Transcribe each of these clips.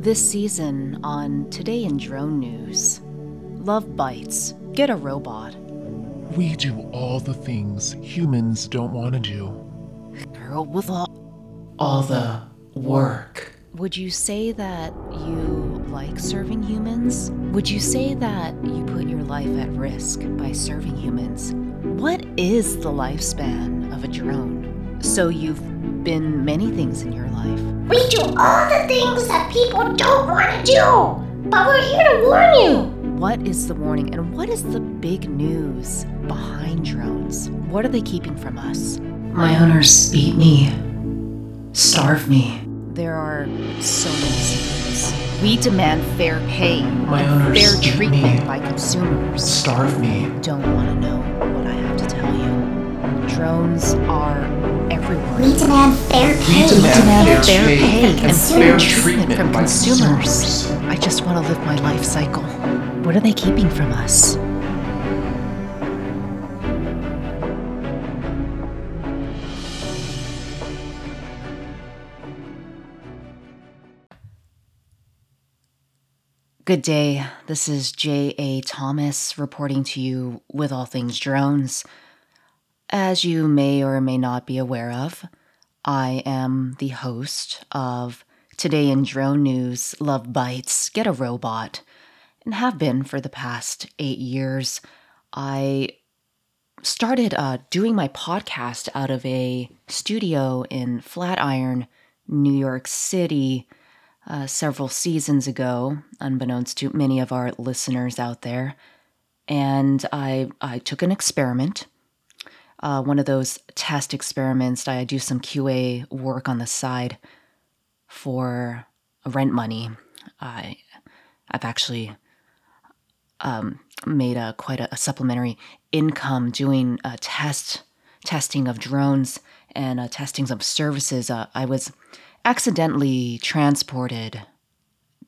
This season on Today in Drone News Love Bites, Get a Robot. We do all the things humans don't want to do. Girl with all. All the work. Would you say that you like serving humans? Would you say that you put your life at risk by serving humans? What is the lifespan of a drone? So you've been many things in your life. We do all the things that people don't want to do, but we're here to warn you. What is the warning and what is the big news behind drones? What are they keeping from us? My owners beat me, starve me. There are so many secrets. We demand fair pay, My and owners fair beat treatment me. by consumers. Starve me. Don't want to know what I have to tell you. Drones are everywhere. We demand fair pay. We demand fair pay pay and and fair treatment from consumers. I just want to live my life cycle. What are they keeping from us? Good day. This is J.A. Thomas reporting to you with all things drones. As you may or may not be aware of, I am the host of Today in Drone News Love Bites Get a Robot, and have been for the past eight years. I started uh, doing my podcast out of a studio in Flatiron, New York City, uh, several seasons ago, unbeknownst to many of our listeners out there. And I, I took an experiment uh, one of those test experiments. I do some QA work on the side for rent money. I, I've actually um, made a quite a, a supplementary income doing a test testing of drones and uh, testings of services. Uh, I was accidentally transported,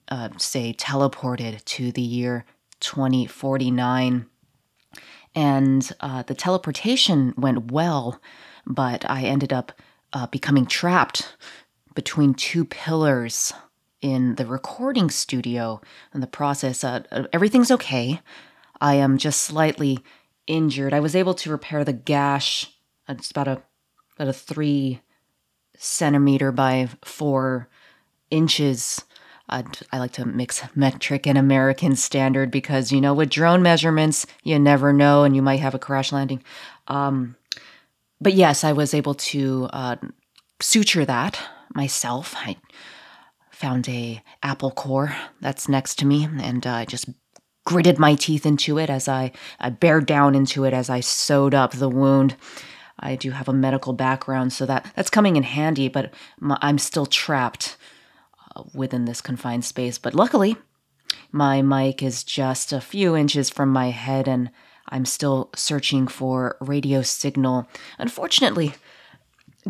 uh, say teleported to the year 2049 and uh, the teleportation went well, but I ended up uh, becoming trapped between two pillars in the recording studio. In the process, uh, everything's okay. I am just slightly injured. I was able to repair the gash. uh, It's about a about a three centimeter by four inches. Uh, I like to mix metric and American standard because you know with drone measurements you never know and you might have a crash landing. Um, but yes, I was able to uh, suture that myself. I found a apple core that's next to me and uh, I just gritted my teeth into it as I, I bared down into it as I sewed up the wound. I do have a medical background, so that that's coming in handy. But my, I'm still trapped uh, within this confined space. But luckily, my mic is just a few inches from my head, and I'm still searching for radio signal. Unfortunately,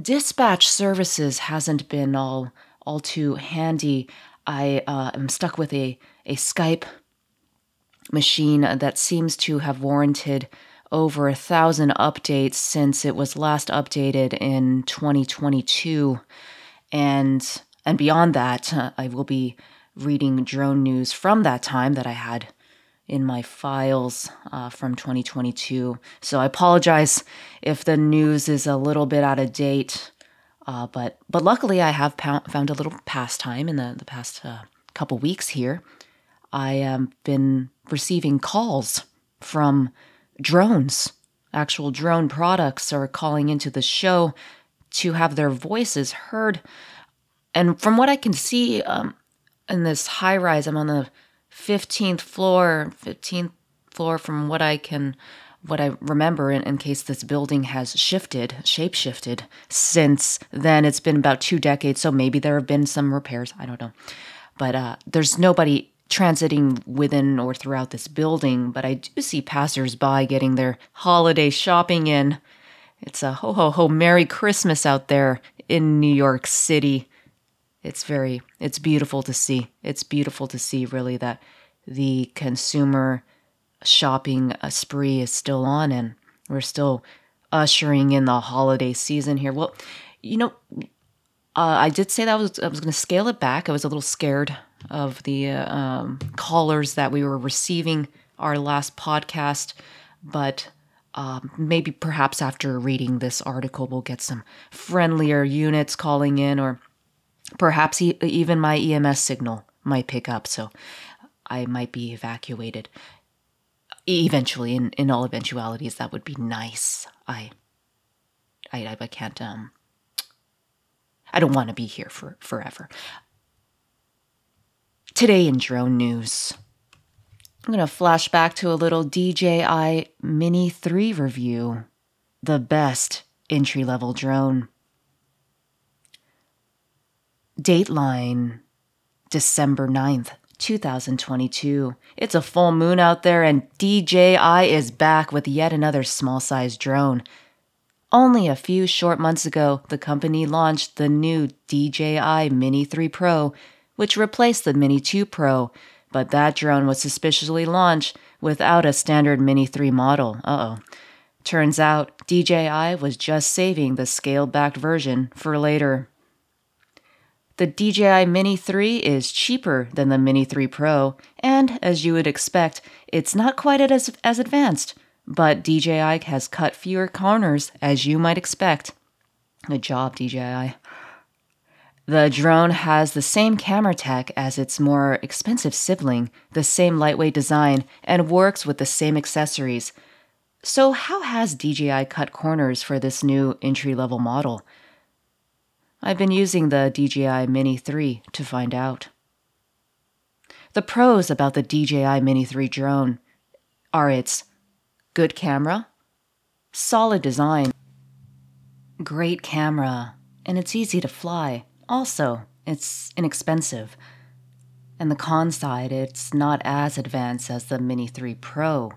dispatch services hasn't been all all too handy. I uh, am stuck with a a Skype machine that seems to have warranted over a thousand updates since it was last updated in 2022 and and beyond that uh, i will be reading drone news from that time that i had in my files uh, from 2022 so i apologize if the news is a little bit out of date uh, but but luckily i have found a little pastime in the, the past uh, couple weeks here I have been receiving calls from drones. Actual drone products are calling into the show to have their voices heard. And from what I can see um, in this high rise, I'm on the 15th floor, 15th floor from what I can. What I remember, in, in case this building has shifted, shape shifted since then, it's been about two decades, so maybe there have been some repairs. I don't know. But uh, there's nobody transiting within or throughout this building, but I do see passersby getting their holiday shopping in. It's a ho ho ho Merry Christmas out there in New York City. It's very, it's beautiful to see. It's beautiful to see, really, that the consumer shopping uh, spree is still on and we're still ushering in the holiday season here. Well, you know, uh, I did say that I was I was going to scale it back. I was a little scared of the uh, um, callers that we were receiving our last podcast, but um, maybe perhaps after reading this article, we'll get some friendlier units calling in, or perhaps even my EMS signal might pick up. So I might be evacuated eventually. In, in all eventualities, that would be nice. I, I, I can't. Um, I don't want to be here for forever. Today in drone news. I'm to flash back to a little DJI Mini 3 review. The best entry level drone. Dateline December 9th, 2022. It's a full moon out there, and DJI is back with yet another small sized drone. Only a few short months ago, the company launched the new DJI Mini 3 Pro, which replaced the Mini 2 Pro but that drone was suspiciously launched without a standard Mini 3 model. Uh oh. Turns out DJI was just saving the scaled back version for later. The DJI Mini 3 is cheaper than the Mini 3 Pro, and as you would expect, it's not quite as, as advanced, but DJI has cut fewer corners as you might expect. Good job, DJI. The drone has the same camera tech as its more expensive sibling, the same lightweight design, and works with the same accessories. So, how has DJI cut corners for this new entry level model? I've been using the DJI Mini 3 to find out. The pros about the DJI Mini 3 drone are its good camera, solid design, great camera, and it's easy to fly. Also, it's inexpensive. And the con side, it's not as advanced as the Mini 3 Pro.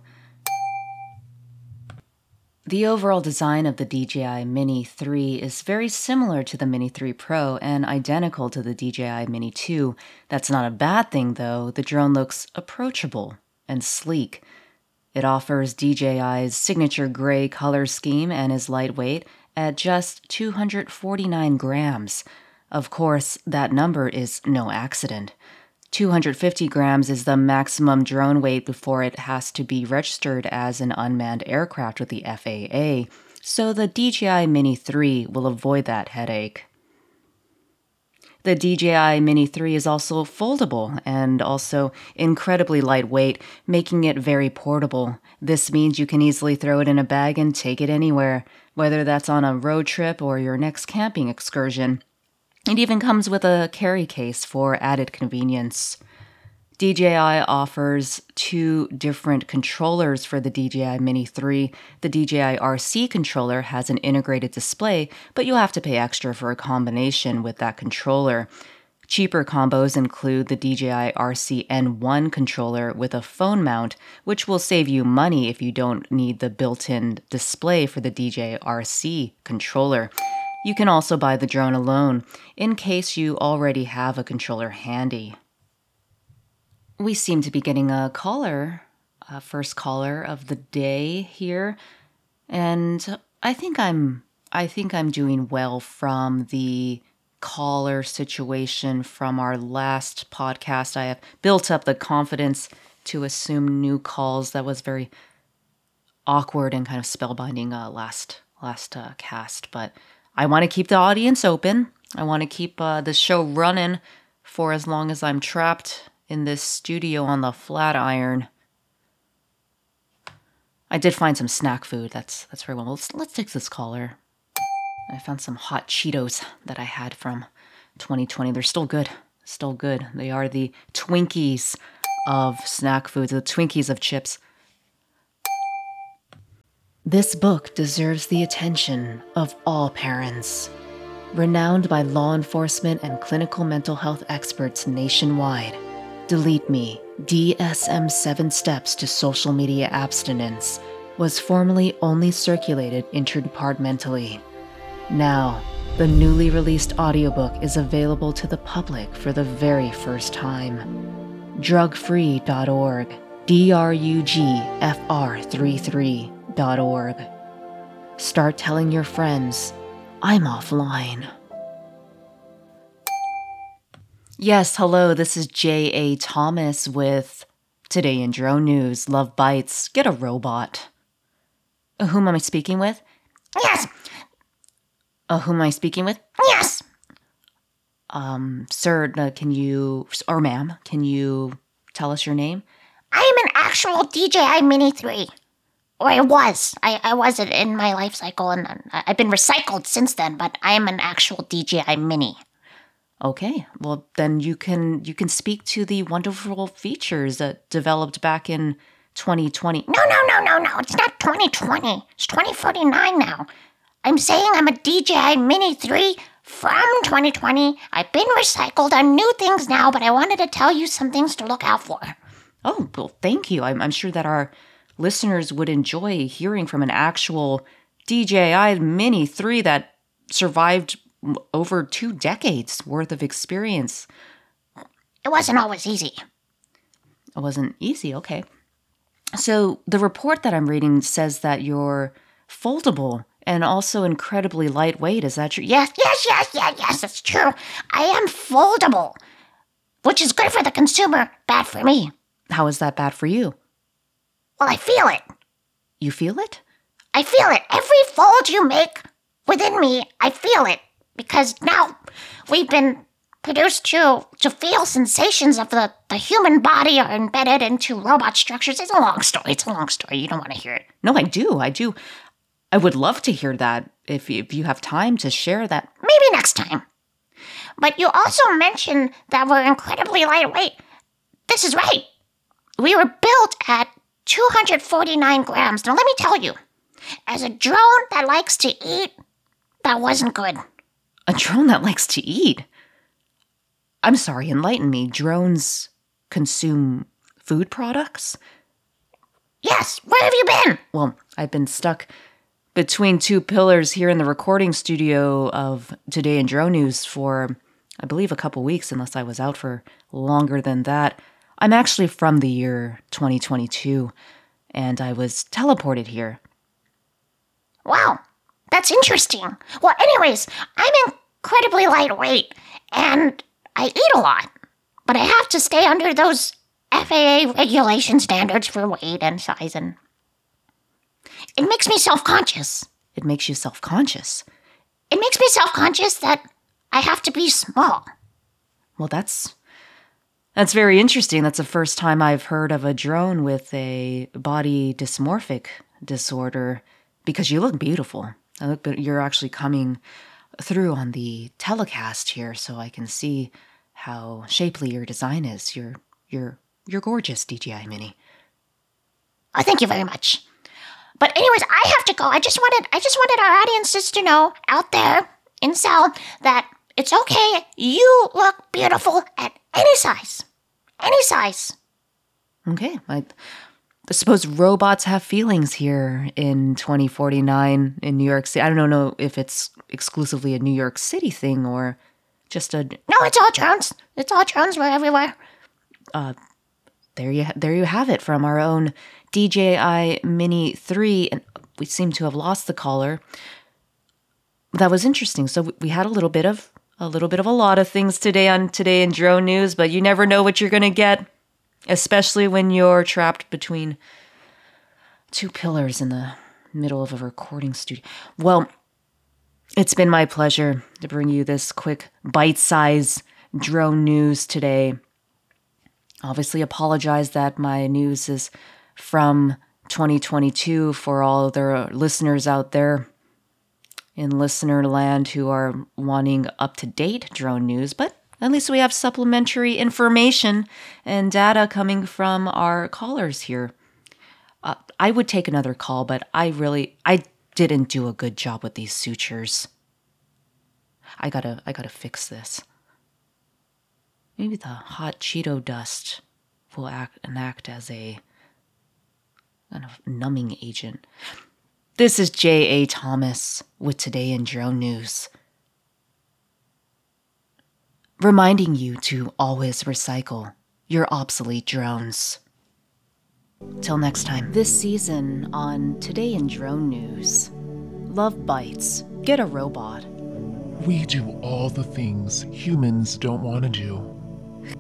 The overall design of the DJI Mini 3 is very similar to the Mini 3 Pro and identical to the DJI Mini 2. That's not a bad thing, though. The drone looks approachable and sleek. It offers DJI's signature gray color scheme and is lightweight at just 249 grams. Of course, that number is no accident. 250 grams is the maximum drone weight before it has to be registered as an unmanned aircraft with the FAA, so the DJI Mini 3 will avoid that headache. The DJI Mini 3 is also foldable and also incredibly lightweight, making it very portable. This means you can easily throw it in a bag and take it anywhere, whether that's on a road trip or your next camping excursion. It even comes with a carry case for added convenience. DJI offers two different controllers for the DJI Mini 3. The DJI RC controller has an integrated display, but you'll have to pay extra for a combination with that controller. Cheaper combos include the DJI RC N1 controller with a phone mount, which will save you money if you don't need the built in display for the DJI RC controller. You can also buy the drone alone in case you already have a controller handy. We seem to be getting a caller, a first caller of the day here, and I think I'm I think I'm doing well from the caller situation from our last podcast. I have built up the confidence to assume new calls. That was very awkward and kind of spellbinding uh, last last uh, cast, but I want to keep the audience open. I want to keep uh, the show running for as long as I'm trapped in this studio on the Flatiron. I did find some snack food. That's that's very well. Let's let's take this caller. I found some hot Cheetos that I had from 2020. They're still good. Still good. They are the Twinkies of snack foods, the Twinkies of chips. This book deserves the attention of all parents. Renowned by law enforcement and clinical mental health experts nationwide, Delete Me DSM 7 Steps to Social Media Abstinence was formerly only circulated interdepartmentally. Now, the newly released audiobook is available to the public for the very first time. Drugfree.org, D R U G F R 33 org. Start telling your friends, I'm offline. Yes, hello, this is J.A. Thomas with Today in Drone News Love Bites, Get a Robot. Uh, whom am I speaking with? Yes, Uh, whom am I speaking with? yes. Um, sir, uh, can you, or ma'am, can you tell us your name? I am an actual DJI Mini 3. Or I was. I, I was it in my life cycle, and I've been recycled since then, but I am an actual DJI Mini. Okay, well then you can you can speak to the wonderful features that developed back in 2020. No, no, no, no, no. It's not 2020. It's 2049 now. I'm saying I'm a DJI Mini 3 from 2020. I've been recycled on new things now, but I wanted to tell you some things to look out for. Oh, well, thank you. I'm, I'm sure that our listeners would enjoy hearing from an actual DJI Mini 3 that survived over two decades worth of experience. It wasn't always easy. It wasn't easy. Okay. So the report that I'm reading says that you're foldable and also incredibly lightweight. Is that true? Yes, yes, yes, yes, yes, it's true. I am foldable, which is good for the consumer, bad for me. How is that bad for you? Well, I feel it. You feel it? I feel it. Every fold you make within me, I feel it. Because now we've been produced to to feel sensations of the, the human body are embedded into robot structures. It's a long story. It's a long story. You don't want to hear it. No, I do. I do. I would love to hear that if you, if you have time to share that. Maybe next time. But you also mentioned that we're incredibly lightweight. This is right. We were built at 249 grams. Now, let me tell you, as a drone that likes to eat, that wasn't good. A drone that likes to eat. I'm sorry, enlighten me. Drones consume food products? Yes, where have you been? Well, I've been stuck between two pillars here in the recording studio of Today in Drone News for, I believe, a couple weeks, unless I was out for longer than that. I'm actually from the year 2022, and I was teleported here. Wow, that's interesting. Well, anyways, I'm incredibly lightweight and I eat a lot, but I have to stay under those FAA regulation standards for weight and size, and it makes me self conscious. It makes you self conscious. It makes me self conscious that I have to be small. Well, that's that's very interesting. That's the first time I've heard of a drone with a body dysmorphic disorder because you look beautiful. I look, but you're actually coming through on the telecast here, so I can see how shapely your design is. You're you're you're gorgeous, DJI Mini. Oh, thank you very much. But anyways, I have to go. I just wanted I just wanted our audiences to know out there in South that it's okay. You look beautiful at any size. Any size. Okay, I, I suppose robots have feelings here in 2049 in New York City. I don't know if it's exclusively a New York City thing or just a No, it's all drones. It's all drones. We're everywhere. Uh, there you there you have it from our own DJI Mini 3 and we seem to have lost the caller. That was interesting. So we- we had a little bit of a little bit of a lot of things today on today in drone news, but you never know what you're going to get, especially when you're trapped between two pillars in the middle of a recording studio. Well, it's been my pleasure to bring you this quick bite-size drone news today obviously apologize that my news is from 2022 for all their uh, listeners out there in listener land who are wanting up to date drone news, but at least we have supplementary information and data coming from our callers here. Uh, I would take another call, but I really I didn't do a good job with these sutures. I gotta I gotta fix this. Maybe the hot Cheeto dust will act and act as a kind of numbing agent. This is J.A. Thomas with Today in Drone News. Reminding you to always recycle your obsolete drones. Till next time, this season on Today in Drone News Love Bites, Get a Robot. We do all the things humans don't want to do.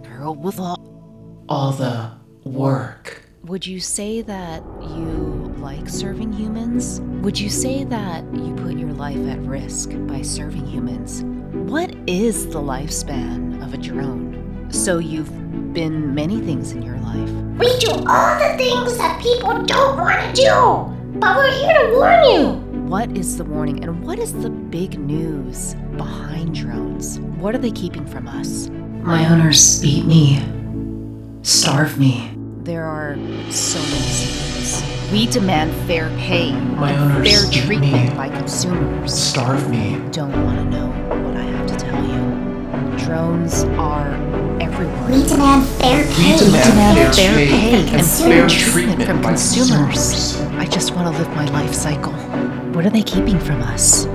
matter with all. all the work. Would you say that you like serving humans? Would you say that you put your life at risk by serving humans? What is the lifespan of a drone? So you've been many things in your life. We do all the things that people don't want to do, but we're here to warn you. What is the warning and what is the big news behind drones? What are they keeping from us? My owners beat me, starve me. There are so many secrets. We demand fair pay, My and owners fair treatment me. by consumers. Starve me. Don't want to know what I have to tell you. Drones are everywhere. We demand fair pay. We demand demand fair fair pay pay and fair treatment from consumers. consumers. I just want to live my life cycle. What are they keeping from us?